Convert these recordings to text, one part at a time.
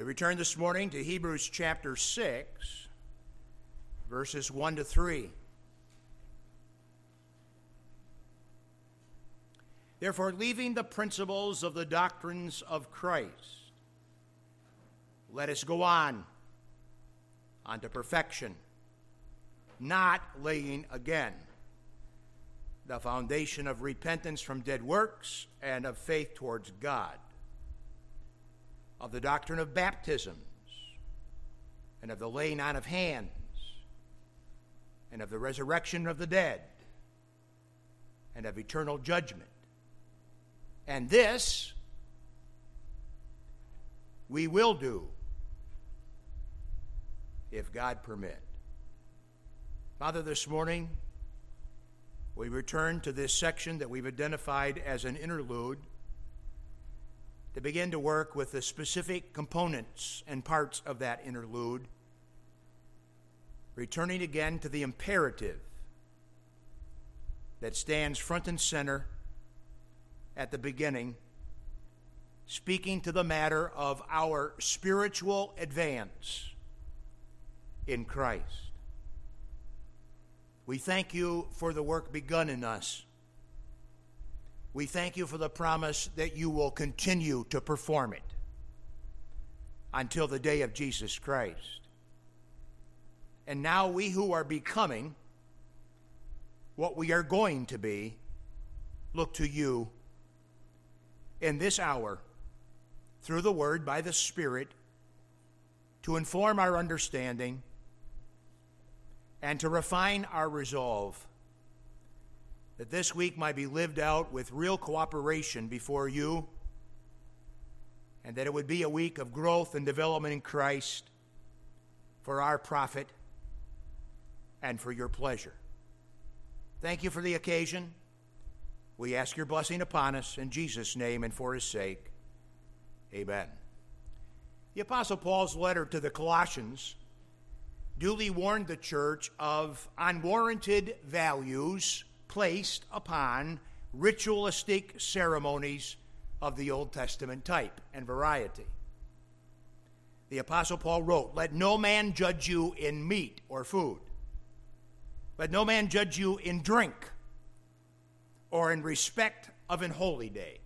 We return this morning to Hebrews chapter 6, verses 1 to 3. Therefore, leaving the principles of the doctrines of Christ, let us go on unto perfection, not laying again the foundation of repentance from dead works and of faith towards God, of the doctrine of baptisms, and of the laying on of hands, and of the resurrection of the dead, and of eternal judgment. And this we will do if God permit. Father, this morning we return to this section that we've identified as an interlude to begin to work with the specific components and parts of that interlude, returning again to the imperative that stands front and center at the beginning, speaking to the matter of our spiritual advance in Christ. We thank you for the work begun in us. We thank you for the promise that you will continue to perform it until the day of Jesus Christ. And now we who are becoming what we are going to be look to you in this hour through the Word by the Spirit to inform our understanding and to refine our resolve that this week might be lived out with real cooperation before you and that it would be a week of growth and development in Christ for our profit and for your pleasure. Thank you for the occasion. We ask your blessing upon us in Jesus' name and for his sake. Amen. The Apostle Paul's letter to the Colossians duly warned the church of unwarranted values placed upon ritualistic ceremonies of the Old Testament type and variety. The Apostle Paul wrote, Let no man judge you in meat or food. Let no man judge you in drink or in respect of an holy day,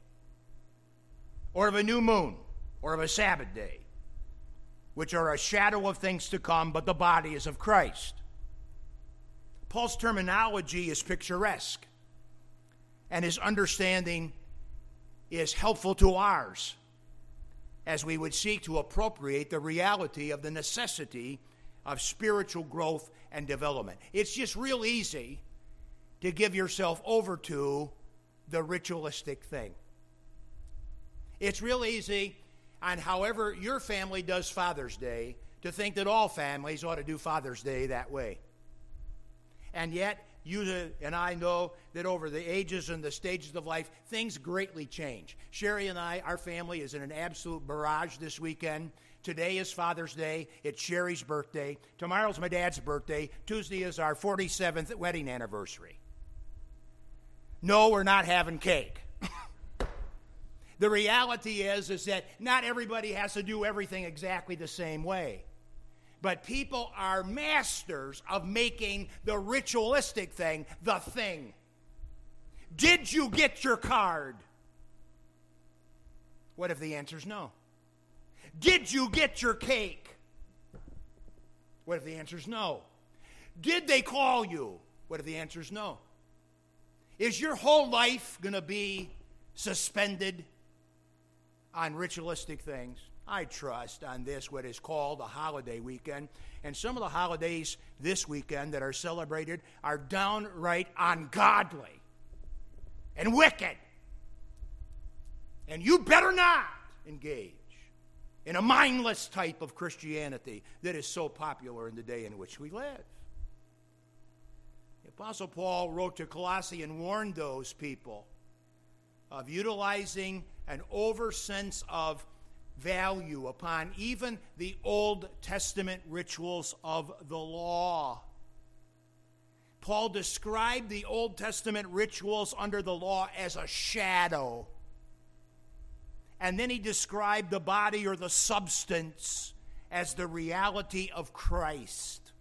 or of a new moon, or of a Sabbath day, which are a shadow of things to come, but the body is of Christ. Paul's terminology is picturesque, and his understanding is helpful to ours as we would seek to appropriate the reality of the necessity of spiritual growth and development. It's just real easy to give yourself over to the ritualistic thing. It's real easy and however your family does Father's Day to think that all families ought to do Father's Day that way. And yet, you and I know that over the ages and the stages of life, things greatly change. Sherry and I, our family is in an absolute barrage this weekend. Today is Father's Day. It's Sherry's birthday. Tomorrow's my dad's birthday. Tuesday is our 47th wedding anniversary. No, we're not having cake. the reality is is that not everybody has to do everything exactly the same way. But people are masters of making the ritualistic thing the thing. Did you get your card? What if the answer is no? Did you get your cake? What if the answer is no? Did they call you? What if the answer is no? Is your whole life going to be suspended on ritualistic things? I trust on this, what is called a holiday weekend. And some of the holidays this weekend that are celebrated are downright ungodly and wicked. And you better not engage in a mindless type of Christianity that is so popular in the day in which we live. The Apostle Paul wrote to Colossae and warned those people of utilizing an oversense of value upon even the Old Testament rituals of the law. Paul described the Old Testament rituals under the law as a shadow. And then he described the body or the substance as the reality of Christ.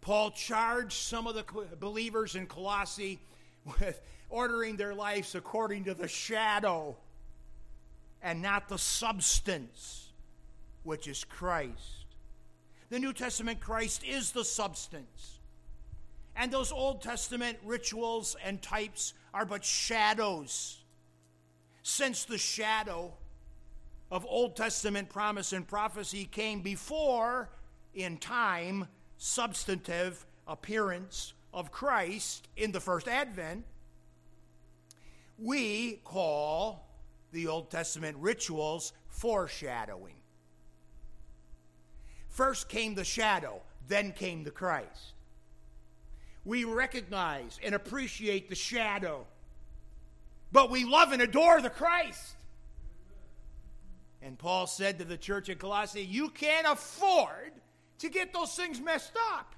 Paul charged some of the believers in Colossae with ordering their lives according to the shadow and not the substance, which is Christ. The New Testament Christ is the substance. And those Old Testament rituals and types are but shadows. Since the shadow of Old Testament promise and prophecy came before, in time, substantive appearance of Christ in the first advent, we call the Old Testament rituals foreshadowing. First came the shadow, then came the Christ. We recognize and appreciate the shadow, but we love and adore the Christ. And Paul said to the church at Colossae, You can't afford to get those things messed up.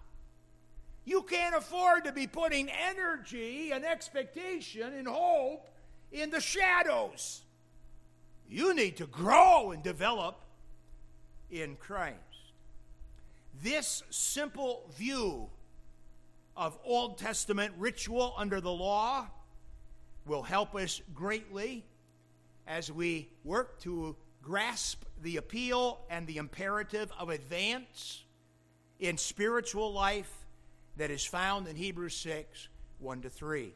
You can't afford to be putting energy and expectation and hope in the shadows. You need to grow and develop in Christ. This simple view of Old Testament ritual under the law will help us greatly as we work to grasp the appeal and the imperative of advance in spiritual life that is found in Hebrews 6 1 to 3.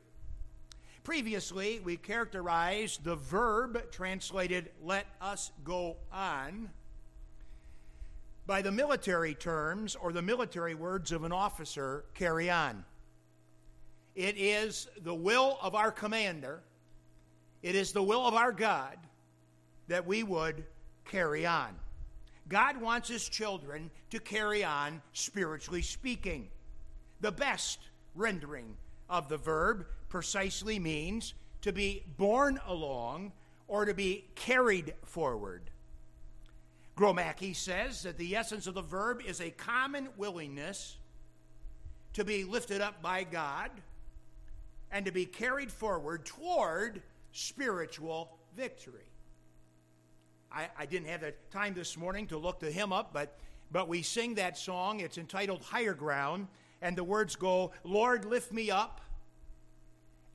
Previously, we characterized the verb translated let us go on by the military terms or the military words of an officer carry on. It is the will of our commander, it is the will of our God that we would carry on. God wants his children to carry on, spiritually speaking. The best rendering of the verb precisely means to be borne along or to be carried forward. Gromacki says that the essence of the verb is a common willingness to be lifted up by God and to be carried forward toward spiritual victory. I, I didn't have the time this morning to look the hymn up, but, but we sing that song. It's entitled Higher Ground, and the words go, Lord, lift me up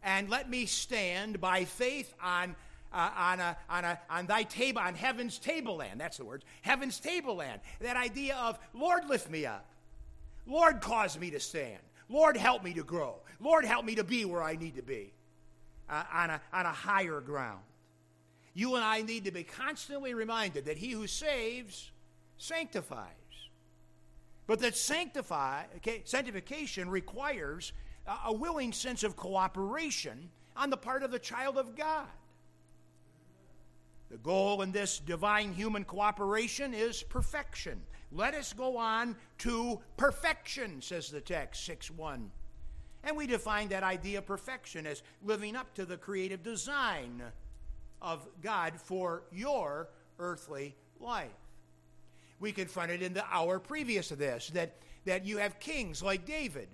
and let me stand by faith on uh, on, a, on, a, on thy table, on heaven's tableland. That's the words. Heaven's tableland. That idea of, Lord, lift me up. Lord, cause me to stand. Lord, help me to grow. Lord, help me to be where I need to be uh, on, a, on a higher ground you and I need to be constantly reminded that he who saves sanctifies. But that sanctify, okay, sanctification requires a willing sense of cooperation on the part of the child of God. The goal in this divine human cooperation is perfection. Let us go on to perfection, says the text 6 1. And we define that idea of perfection as living up to the creative design of God for your earthly life. We confront it in the hour previous to this that, that you have kings like David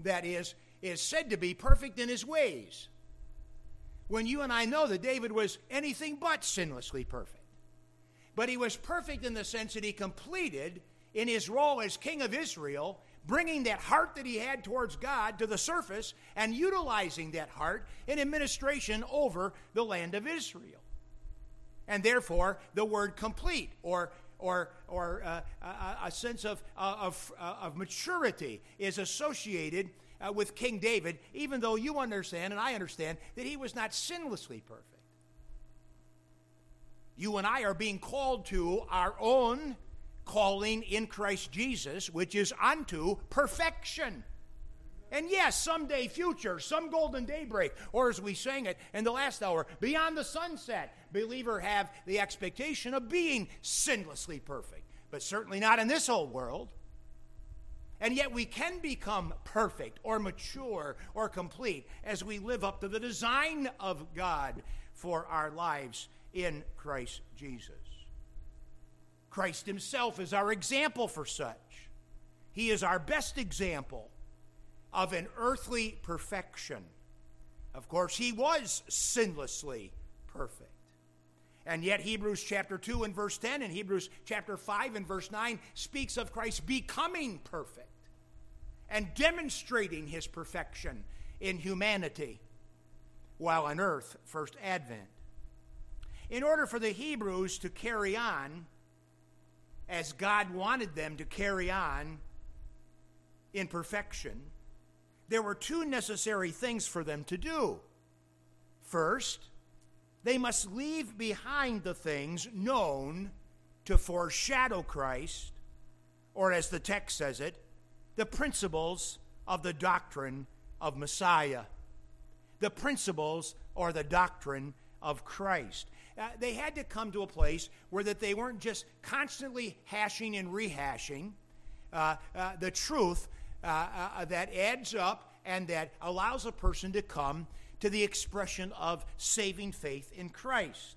that is, is said to be perfect in his ways. When you and I know that David was anything but sinlessly perfect. But he was perfect in the sense that he completed in his role as king of Israel bringing that heart that he had towards God to the surface and utilizing that heart in administration over the land of Israel. And therefore, the word complete or or, or uh, a, a, sense of, uh, of, uh, of maturity is associated uh, with King David, even though you understand and I understand that he was not sinlessly perfect. You and I are being called to our own calling in Christ Jesus, which is unto perfection. And yes, someday future, some golden daybreak, or as we sang it in the last hour, beyond the sunset, believer have the expectation of being sinlessly perfect, but certainly not in this old world. And yet we can become perfect or mature or complete as we live up to the design of God for our lives in Christ Jesus. Christ himself is our example for such. He is our best example of an earthly perfection. Of course, he was sinlessly perfect. And yet, Hebrews chapter 2 and verse 10 and Hebrews chapter 5 and verse 9 speaks of Christ becoming perfect and demonstrating his perfection in humanity while on earth, first advent. In order for the Hebrews to carry on as God wanted them to carry on in perfection, there were two necessary things for them to do. First, they must leave behind the things known to foreshadow Christ, or as the text says it, the principles of the doctrine of Messiah. The principles or the doctrine of Christ. Uh, they had to come to a place where that they weren't just constantly hashing and rehashing uh, uh, the truth uh, uh, that adds up and that allows a person to come to the expression of saving faith in Christ.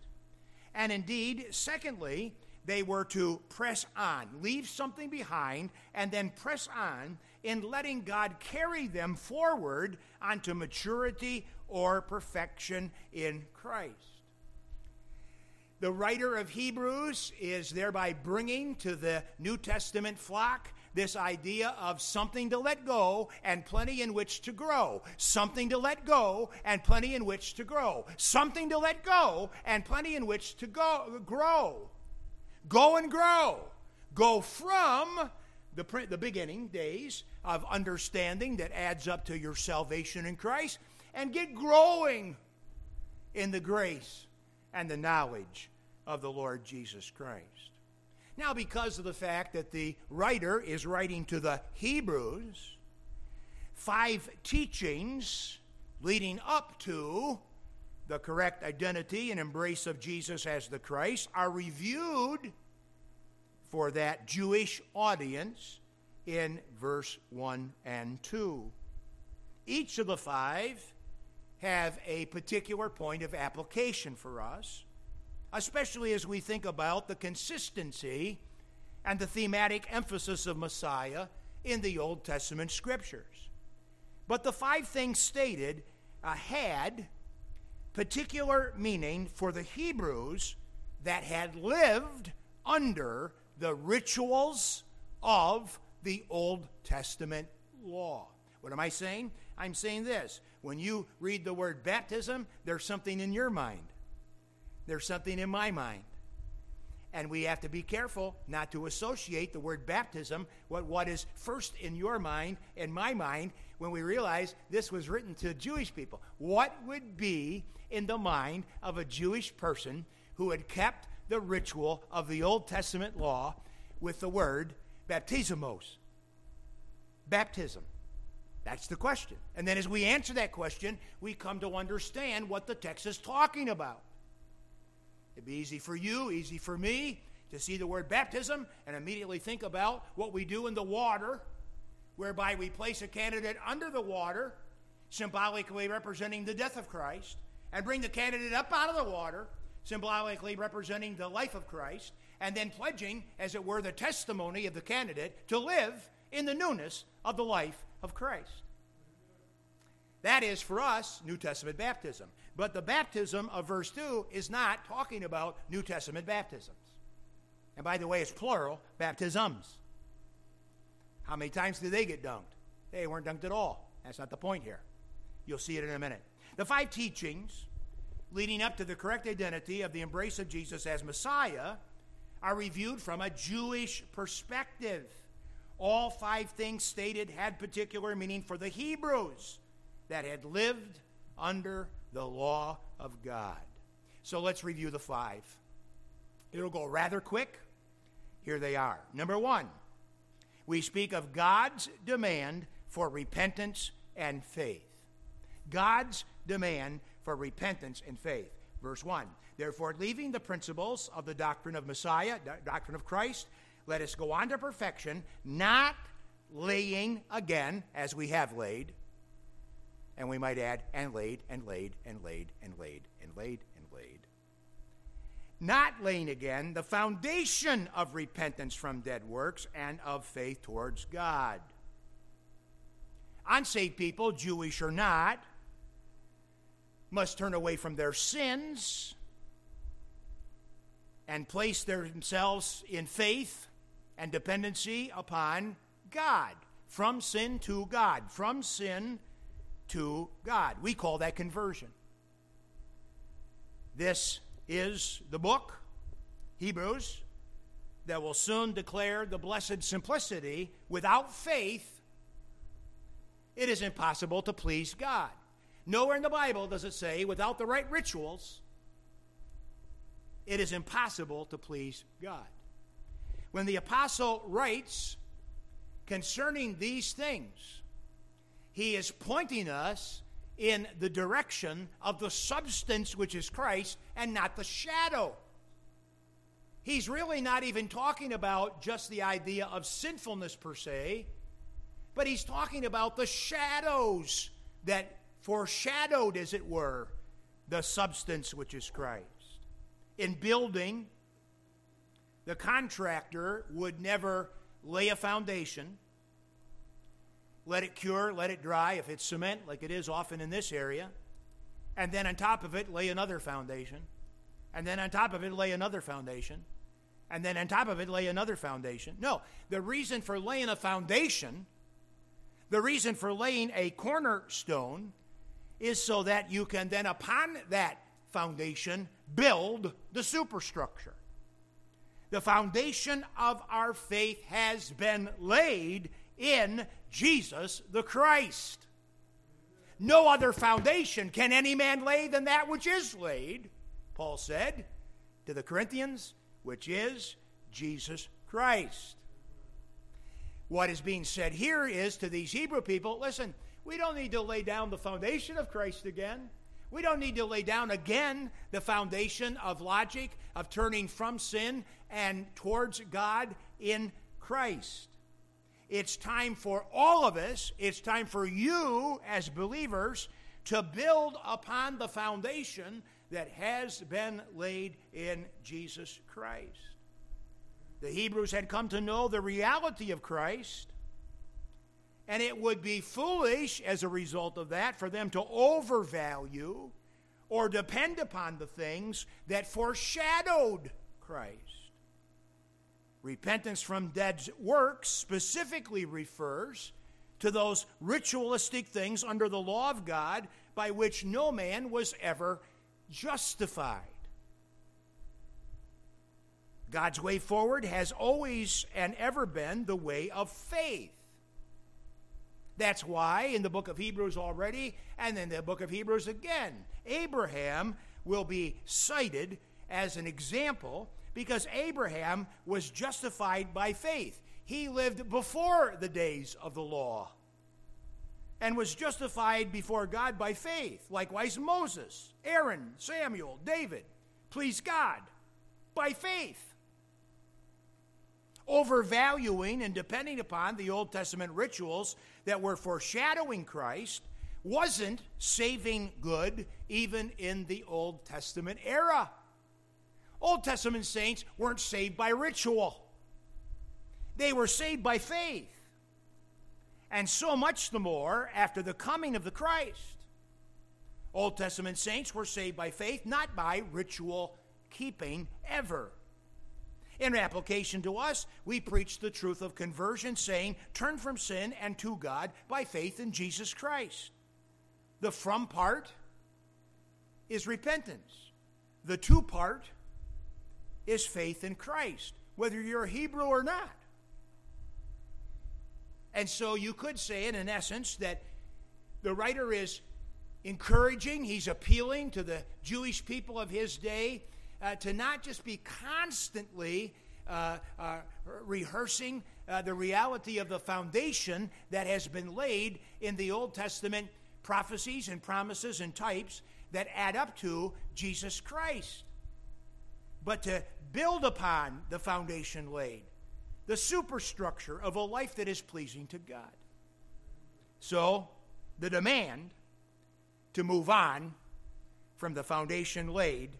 And indeed, secondly, they were to press on, leave something behind, and then press on in letting God carry them forward onto maturity or perfection in Christ. The writer of Hebrews is thereby bringing to the New Testament flock this idea of something to let go and plenty in which to grow. Something to let go and plenty in which to grow. Something to let go and plenty in which to go, grow. Go and grow. Go from the, the beginning days of understanding that adds up to your salvation in Christ and get growing in the grace and the knowledge of the Lord Jesus Christ. Now, because of the fact that the writer is writing to the Hebrews, five teachings leading up to the correct identity and embrace of Jesus as the Christ are reviewed for that Jewish audience in verse 1 and 2. Each of the five have a particular point of application for us especially as we think about the consistency and the thematic emphasis of Messiah in the Old Testament scriptures. But the five things stated uh, had particular meaning for the Hebrews that had lived under the rituals of the Old Testament law. What am I saying? I'm saying this. When you read the word baptism, there's something in your mind there's something in my mind. And we have to be careful not to associate the word baptism with what is first in your mind and my mind when we realize this was written to Jewish people. What would be in the mind of a Jewish person who had kept the ritual of the Old Testament law with the word baptismos? Baptism. That's the question. And then as we answer that question, we come to understand what the text is talking about. It'd be easy for you, easy for me to see the word baptism and immediately think about what we do in the water, whereby we place a candidate under the water, symbolically representing the death of Christ, and bring the candidate up out of the water, symbolically representing the life of Christ, and then pledging, as it were, the testimony of the candidate to live in the newness of the life of Christ. That is for us New Testament baptism. But the baptism of verse 2 is not talking about New Testament baptisms. And by the way, it's plural baptisms. How many times did they get dunked? They weren't dunked at all. That's not the point here. You'll see it in a minute. The five teachings leading up to the correct identity of the embrace of Jesus as Messiah are reviewed from a Jewish perspective. All five things stated had particular meaning for the Hebrews that had lived under the law of God. So let's review the five. It'll go rather quick. Here they are. Number one, we speak of God's demand for repentance and faith. God's demand for repentance and faith. Verse 1 Therefore, leaving the principles of the doctrine of Messiah, doctrine of Christ, let us go on to perfection, not laying again, as we have laid, and we might add, and laid, and laid, and laid, and laid, and laid, and laid. Not laying again the foundation of repentance from dead works and of faith towards God. Unsaved people, Jewish or not, must turn away from their sins and place themselves in faith and dependency upon God. From sin to God. From sin to God. We call that conversion. This is the book, Hebrews, that will soon declare the blessed simplicity. Without faith, it is impossible to please God. Nowhere in the Bible does it say, without the right rituals, it is impossible to please God. When the apostle writes concerning these things, he is pointing us in the direction of the substance which is Christ and not the shadow. He's really not even talking about just the idea of sinfulness per se, but he's talking about the shadows that foreshadowed, as it were, the substance which is Christ. In building, the contractor would never lay a foundation, let it cure, let it dry, if it's cement, like it is often in this area, and then on top of it lay another foundation, and then on top of it lay another foundation, and then on top of it lay another foundation. No, the reason for laying a foundation, the reason for laying a cornerstone, is so that you can then, upon that foundation, build the superstructure. The foundation of our faith has been laid in Jesus the Christ. No other foundation can any man lay than that which is laid, Paul said to the Corinthians, which is Jesus Christ. What is being said here is to these Hebrew people listen, we don't need to lay down the foundation of Christ again. We don't need to lay down again the foundation of logic, of turning from sin and towards God in Christ. It's time for all of us, it's time for you as believers to build upon the foundation that has been laid in Jesus Christ. The Hebrews had come to know the reality of Christ and it would be foolish as a result of that for them to overvalue or depend upon the things that foreshadowed Christ. Repentance from dead works specifically refers to those ritualistic things under the law of God by which no man was ever justified. God's way forward has always and ever been the way of faith. That's why in the book of Hebrews already, and in the book of Hebrews again, Abraham will be cited as an example because Abraham was justified by faith. He lived before the days of the law and was justified before God by faith. Likewise, Moses, Aaron, Samuel, David, please God by faith overvaluing and depending upon the Old Testament rituals that were foreshadowing Christ wasn't saving good even in the Old Testament era. Old Testament saints weren't saved by ritual, they were saved by faith. And so much the more after the coming of the Christ. Old Testament saints were saved by faith, not by ritual keeping ever. In application to us, we preach the truth of conversion, saying, Turn from sin and to God by faith in Jesus Christ. The from part is repentance, the to part is faith in Christ, whether you're a Hebrew or not. And so you could say, in an essence, that the writer is encouraging, he's appealing to the Jewish people of his day uh, to not just be constantly uh, uh, rehearsing uh, the reality of the foundation that has been laid in the Old Testament prophecies and promises and types that add up to Jesus Christ, but to build upon the foundation laid, the superstructure of a life that is pleasing to God. So, the demand to move on from the foundation laid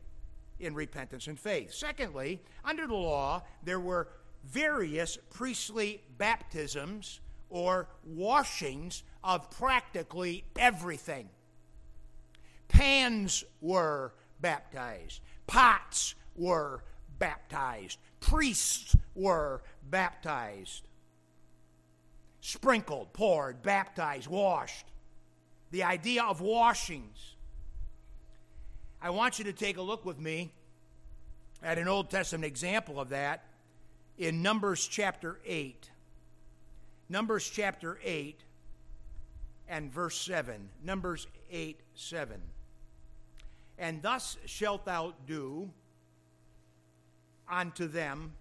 in repentance and faith. Secondly, under the law, there were various priestly baptisms or washings of practically everything. Pans were baptized, pots were baptized, priests were baptized, sprinkled, poured, baptized, washed. The idea of washings. I want you to take a look with me at an Old Testament example of that in Numbers chapter 8. Numbers chapter 8 and verse 7. Numbers 8 7. And thus shalt thou do unto them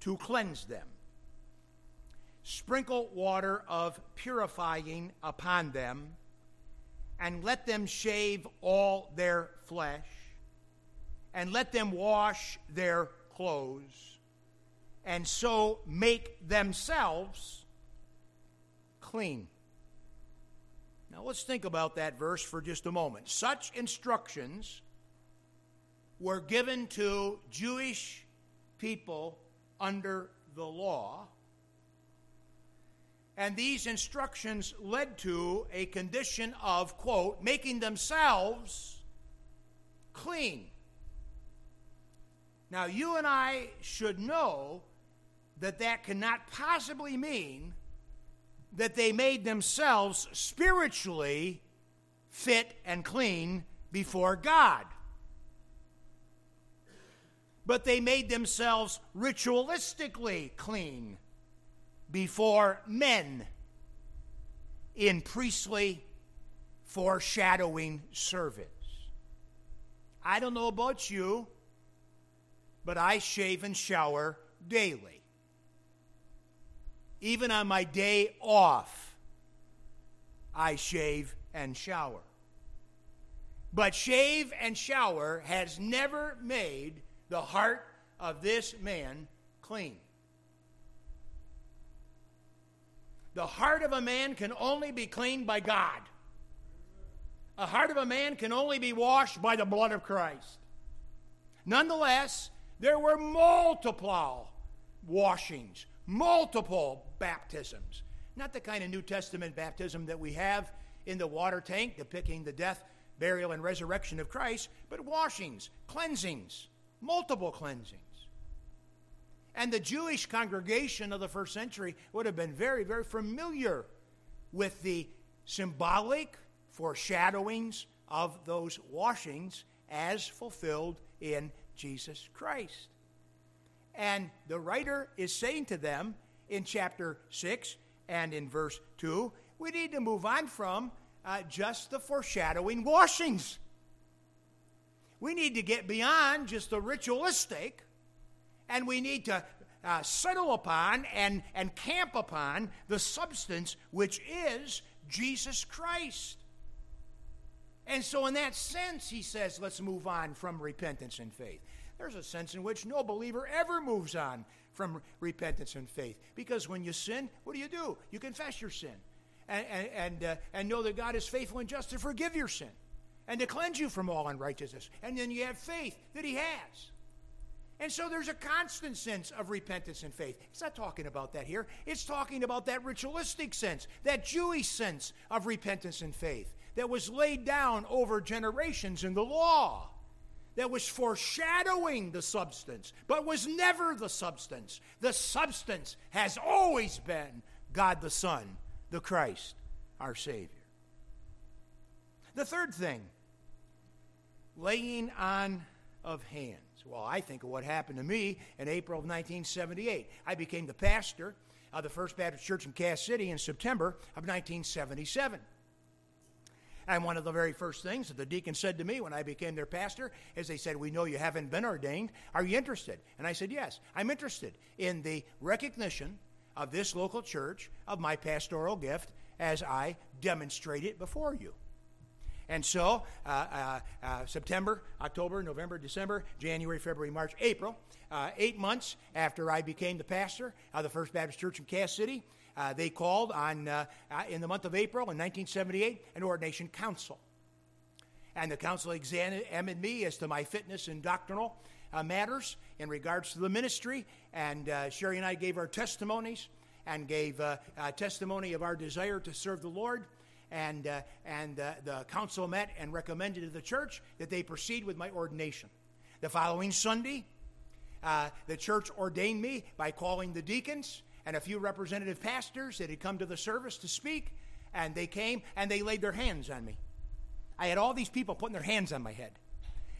to cleanse them. Sprinkle water of purifying upon them, and let them shave all their flesh, and let them wash their clothes, and so make themselves clean. Now let's think about that verse for just a moment. Such instructions were given to Jewish people under the law. And these instructions led to a condition of, quote, making themselves clean. Now, you and I should know that that cannot possibly mean that they made themselves spiritually fit and clean before God. But they made themselves ritualistically clean before men in priestly foreshadowing service. I don't know about you, but I shave and shower daily even on my day off, I shave and shower. But shave and shower has never made the heart of this man clean. The heart of a man can only be cleaned by God. A heart of a man can only be washed by the blood of Christ. Nonetheless, there were multiple washings, multiple baptisms. Not the kind of New Testament baptism that we have in the water tank depicting the death, burial, and resurrection of Christ, but washings, cleansings, multiple cleansings. And the Jewish congregation of the first century would have been very, very familiar with the symbolic foreshadowings of those washings as fulfilled in Jesus Christ. And the writer is saying to them in chapter 6 and in verse 2, we need to move on from uh, just the foreshadowing washings. We need to get beyond just the ritualistic, and we need to uh, settle upon and, and camp upon the substance which is Jesus Christ. And so, in that sense, he says, let's move on from repentance and faith. There's a sense in which no believer ever moves on from repentance and faith. Because when you sin, what do you do? You confess your sin and, and, and, uh, and know that God is faithful and just to forgive your sin and to cleanse you from all unrighteousness. And then you have faith that He has. And so there's a constant sense of repentance and faith. It's not talking about that here. It's talking about that ritualistic sense, that Jewish sense of repentance and faith that was laid down over generations in the law that was foreshadowing the substance, but was never the substance. The substance has always been God the Son, the Christ, our Savior. The third thing, laying on of hands. Well, I think of what happened to me in April of 1978. I became the pastor of the First Baptist Church in Cass City in September of 1977. And one of the very first things that the deacon said to me when I became their pastor is they said, We know you haven't been ordained. Are you interested? And I said, Yes, I'm interested in the recognition of this local church of my pastoral gift as I demonstrate it before you. And so, uh, uh, uh, September, October, November, December, January, February, March, April, uh, eight months after I became the pastor of the First Baptist Church in Cass City, uh, they called on, in the month of April in 1978 an ordination council. And the council examined me as to my fitness in doctrinal uh, matters in regards to the ministry. And uh, Sherry and I gave our testimonies and gave uh, testimony of our desire to serve the Lord. And, and the council met and recommended to the church that they proceed with my ordination. The following Sunday, uh, the church ordained me by calling the deacons and a few representative pastors that had come to the service to speak, and they came and they laid their hands on me. I had all these people putting their hands on my head,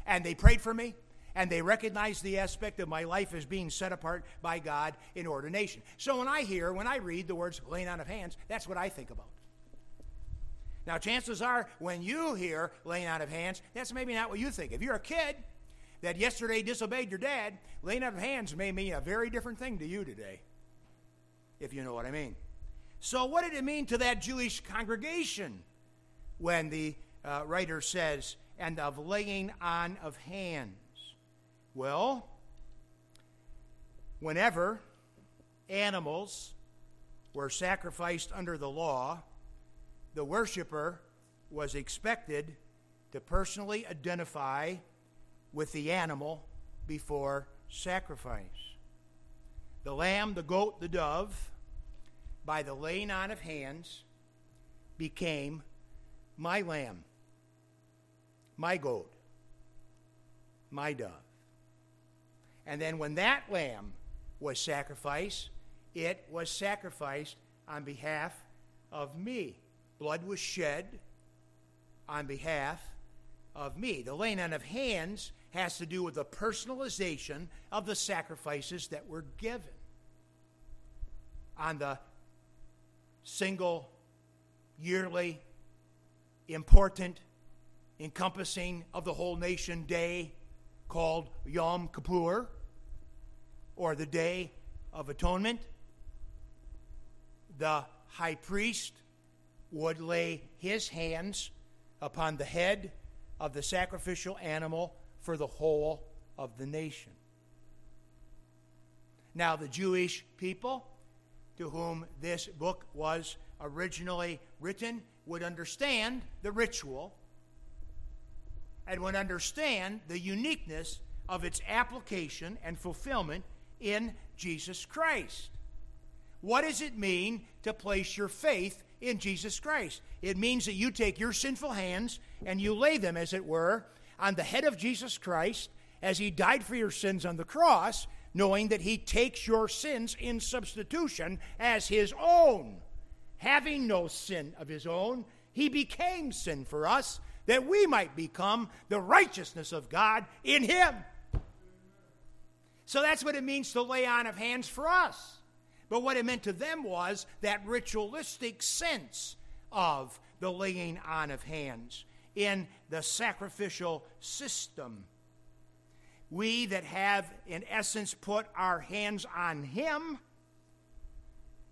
and they prayed for me, and they recognized the aspect of my life as being set apart by God in ordination. So when I hear, when I read the words laying on of hands, that's what I think about. Now, chances are, when you hear laying out of hands, that's maybe not what you think. If you're a kid that yesterday disobeyed your dad, laying out of hands may mean a very different thing to you today, if you know what I mean. So, what did it mean to that Jewish congregation when the uh, writer says, and of laying on of hands? Well, whenever animals were sacrificed under the law, the worshiper was expected to personally identify with the animal before sacrifice. The lamb, the goat, the dove, by the laying on of hands, became my lamb, my goat, my dove. And then when that lamb was sacrificed, it was sacrificed on behalf of me blood was shed on behalf of me. The laying on of hands has to do with the personalization of the sacrifices that were given. On the single, yearly, important, encompassing of the whole nation day called Yom Kippur, or the Day of Atonement, the high priest would lay his hands upon the head of the sacrificial animal for the whole of the nation. Now, the Jewish people to whom this book was originally written would understand the ritual and would understand the uniqueness of its application and fulfillment in Jesus Christ. What does it mean to place your faith in Jesus Christ. It means that you take your sinful hands and you lay them, as it were, on the head of Jesus Christ as he died for your sins on the cross, knowing that he takes your sins in substitution as his own. Having no sin of his own, he became sin for us that we might become the righteousness of God in him. So that's what it means to lay on of hands for us. But what it meant to them was that ritualistic sense of the laying on of hands in the sacrificial system. We that have, in essence, put our hands on Him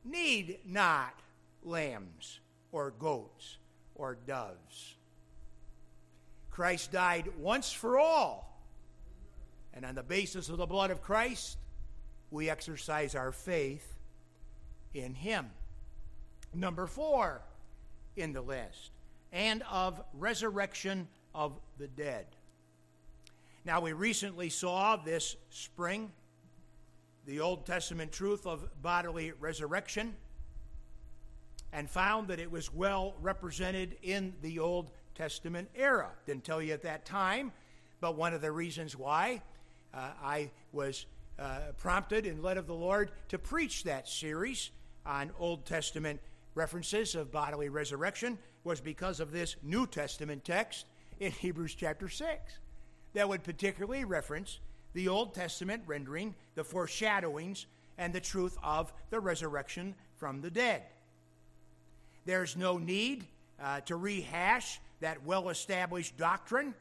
need not lambs or goats or doves. Christ died once for all. And on the basis of the blood of Christ, we exercise our faith in him. Number four in the list, and of resurrection of the dead. Now, we recently saw this spring the Old Testament truth of bodily resurrection and found that it was well represented in the Old Testament era. Didn't tell you at that time, but one of the reasons why uh, I was uh, prompted and led of the Lord to preach that series on Old Testament references of bodily resurrection was because of this New Testament text in Hebrews chapter 6 that would particularly reference the Old Testament rendering the foreshadowings and the truth of the resurrection from the dead. There's no need uh, to rehash that well established doctrine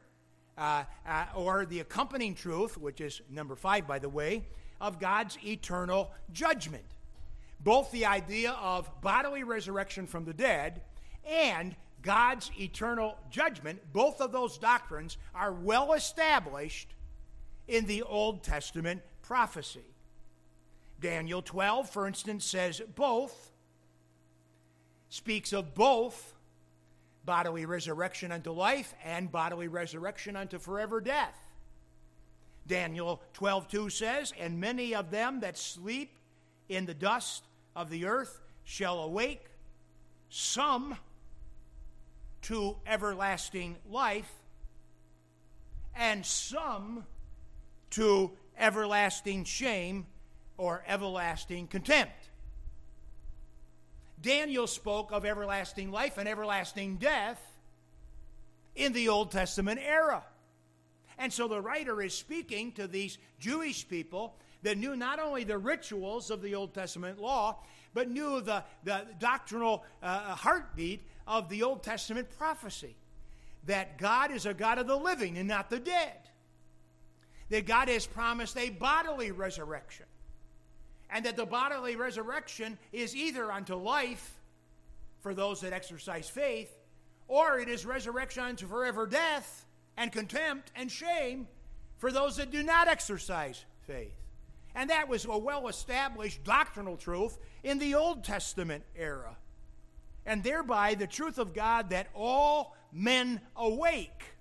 uh, uh, or the accompanying truth, which is number five, by the way, of God's eternal judgment both the idea of bodily resurrection from the dead and God's eternal judgment, both of those doctrines are well established in the Old Testament prophecy. Daniel 12, for instance, says both, speaks of both bodily resurrection unto life and bodily resurrection unto forever death. Daniel 12:2 says, "And many of them that sleep in the dust of the earth shall awake, some to everlasting life, and some to everlasting shame or everlasting contempt. Daniel spoke of everlasting life and everlasting death in the Old Testament era. And so the writer is speaking to these Jewish people that knew not only the rituals of the Old Testament law, but knew the, the doctrinal uh, heartbeat of the Old Testament prophecy. That God is a God of the living and not the dead, that God has promised a bodily resurrection, and that the bodily resurrection is either unto life for those that exercise faith, or it is resurrection unto forever death and contempt and shame for those that do not exercise faith. And that was a well established doctrinal truth in the Old Testament era. And thereby the truth of God that all men awake,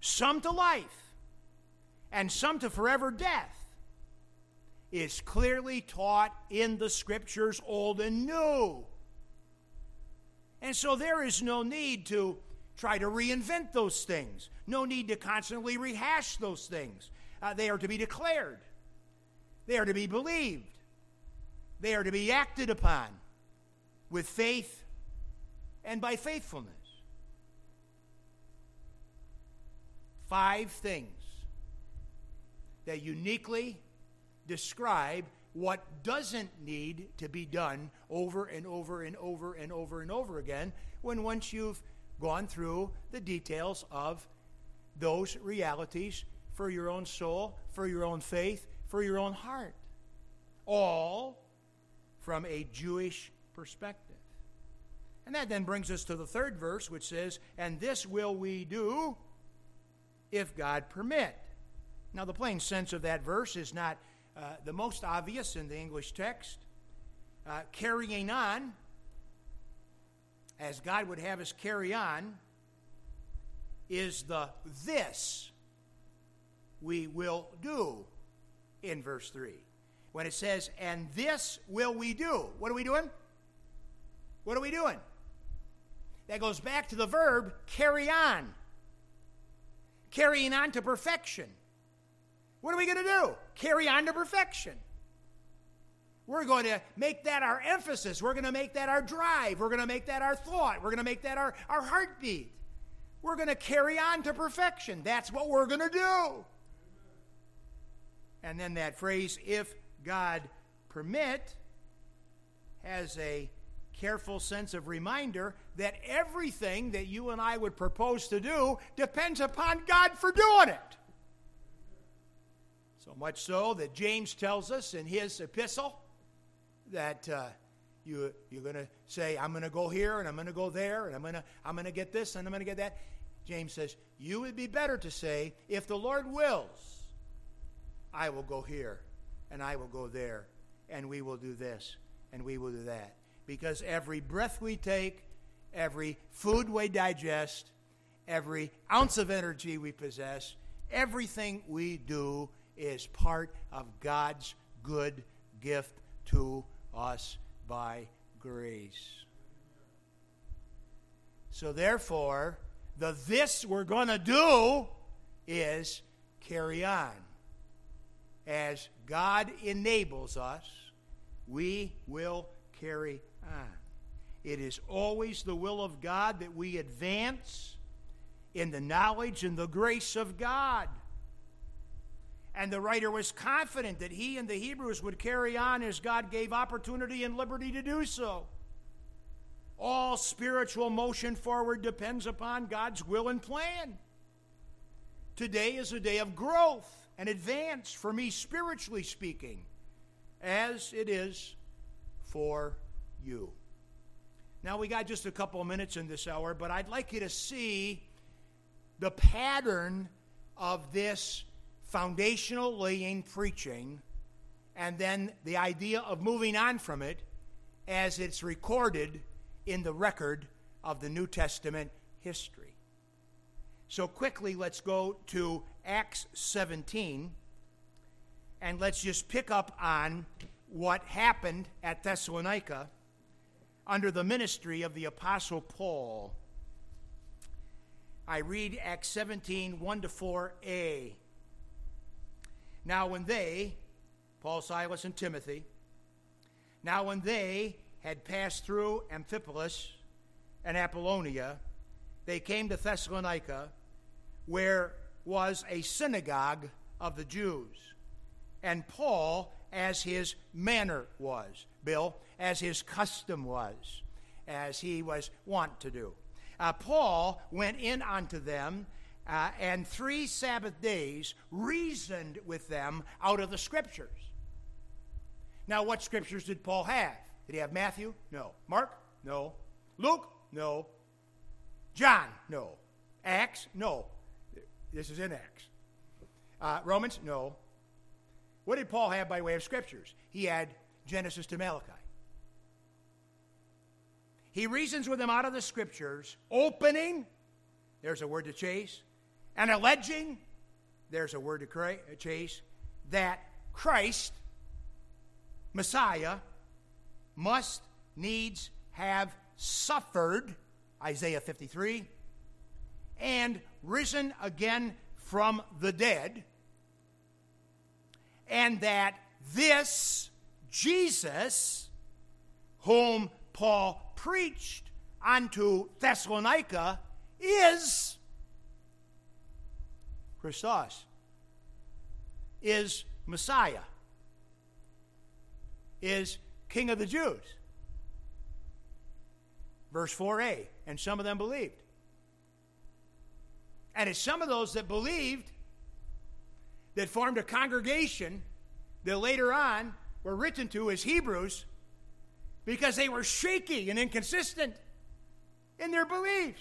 some to life, and some to forever death, is clearly taught in the scriptures, old and new. And so there is no need to try to reinvent those things, no need to constantly rehash those things. Uh, they are to be declared, they are to be believed, they are to be acted upon with faith and by faithfulness. Five things that uniquely describe what doesn't need to be done over and over and over and over and over again when once you've gone through the details of those realities for your own soul, for your own faith, for your own heart. All from a Jewish perspective. And that then brings us to the third verse, which says, And this will we do if God permit. Now, the plain sense of that verse is not uh, the most obvious in the English text. Uh, carrying on, as God would have us carry on, is the this we will do in verse 3. When it says, and this will we do, what are we doing? What are we doing? That goes back to the verb carry on. Carrying on to perfection. What are we going to do? Carry on to perfection. We're going to make that our emphasis. We're going to make that our drive. We're going to make that our thought. We're going to make that our, our heartbeat. We're going to carry on to perfection. That's what we're going to do. And then that phrase, if God permit, has a careful sense of reminder that everything that you and I would propose to do depends upon God for doing it. So much so that James tells us in his epistle that uh, you, you're going to say, I'm going to go here and I'm going to go there and I'm going to I'm going to get this and I'm going to get that. James says, You would be better to say, If the Lord wills, I will go here and I will go there and we will do this and we will do that. Because every breath we take, every food we digest, every ounce of energy we possess, everything we do is part of God's good gift to us by grace. So, therefore, the this we're going to do is carry on. As God enables us, we will carry on. It is always the will of God that we advance in the knowledge and the grace of God. And the writer was confident that he and the Hebrews would carry on as God gave opportunity and liberty to do so. All spiritual motion forward depends upon God's will and plan. Today is a day of growth and advance for me, spiritually speaking, as it is for you. Now, we got just a couple of minutes in this hour, but I'd like you to see the pattern of this foundational laying preaching, and then the idea of moving on from it as it's recorded in the record of the New Testament history. So, quickly, let's go to Acts 17 and let's just pick up on what happened at Thessalonica under the ministry of the Apostle Paul. I read Acts 17 1 to 4a. Now, when they, Paul, Silas, and Timothy, now when they had passed through Amphipolis and Apollonia, they came to Thessalonica, where was a synagogue of the Jews. And Paul, as his manner was, Bill, as his custom was, as he was wont to do. Uh, Paul went in unto them uh, and three Sabbath days reasoned with them out of the Scriptures. Now, what Scriptures did Paul have? Did he have Matthew? No. Mark? No. Luke? No. John? No. Acts? No. This is in Acts. Uh, Romans? No. What did Paul have by way of Scriptures? He had Genesis to Malachi. He reasons with them out of the Scriptures, opening, there's a word to chase, and alleging, there's a word to chase, that Christ, Messiah, must needs have suffered, Isaiah 53, and risen again from the dead, and that this Jesus, whom Paul preached unto Thessalonica, is Christos is Messiah, is King of the Jews. Verse 4a, and some of them believed. And it's some of those that believed that formed a congregation that later on were written to as Hebrews because they were shaky and inconsistent in their beliefs.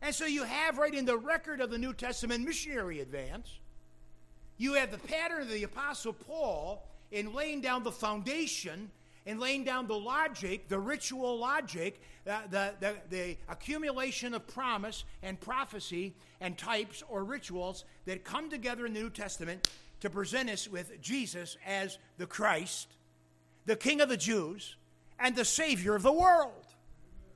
And so you have right in the record of the New Testament missionary advance, you have the pattern of the Apostle Paul in laying down the foundation and laying down the logic, the ritual logic, uh, the, the, the accumulation of promise and prophecy and types or rituals that come together in the New Testament to present us with Jesus as the Christ, the King of the Jews, and the Savior of the world.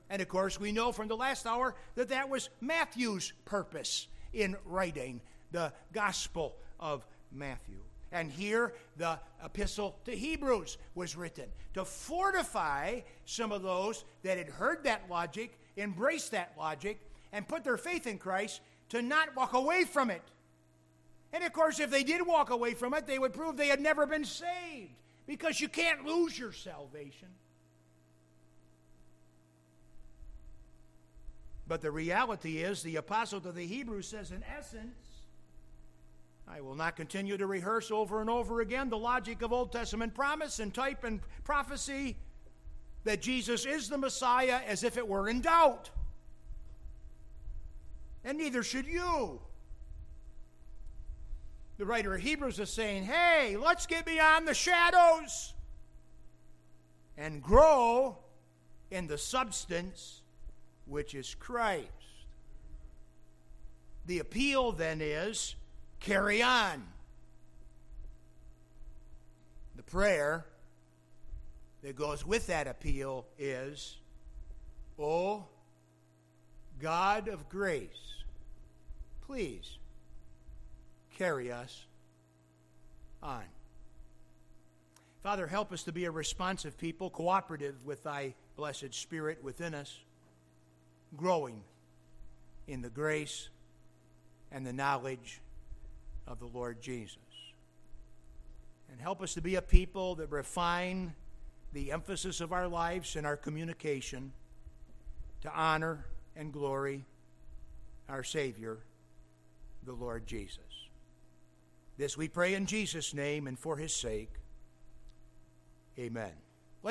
And of course, we know from the last hour that that was Matthew's purpose in writing the Gospel of Matthew. And here, the epistle to Hebrews was written to fortify some of those that had heard that logic, embraced that logic, and put their faith in Christ to not walk away from it. And of course, if they did walk away from it, they would prove they had never been saved because you can't lose your salvation. But the reality is, the apostle to the Hebrews says, in essence, I will not continue to rehearse over and over again the logic of Old Testament promise and type and prophecy that Jesus is the Messiah as if it were in doubt. And neither should you. The writer of Hebrews is saying, hey, let's get beyond the shadows and grow in the substance which is Christ. The appeal then is carry on. The prayer that goes with that appeal is, O God of grace, please carry us on. Father, help us to be a responsive people, cooperative with thy blessed Spirit within us growing in the grace and the knowledge of the Lord Jesus. And help us to be a people that refine the emphasis of our lives and our communication to honor and glory our Savior, the Lord Jesus. This we pray in Jesus' name and for his sake. Amen.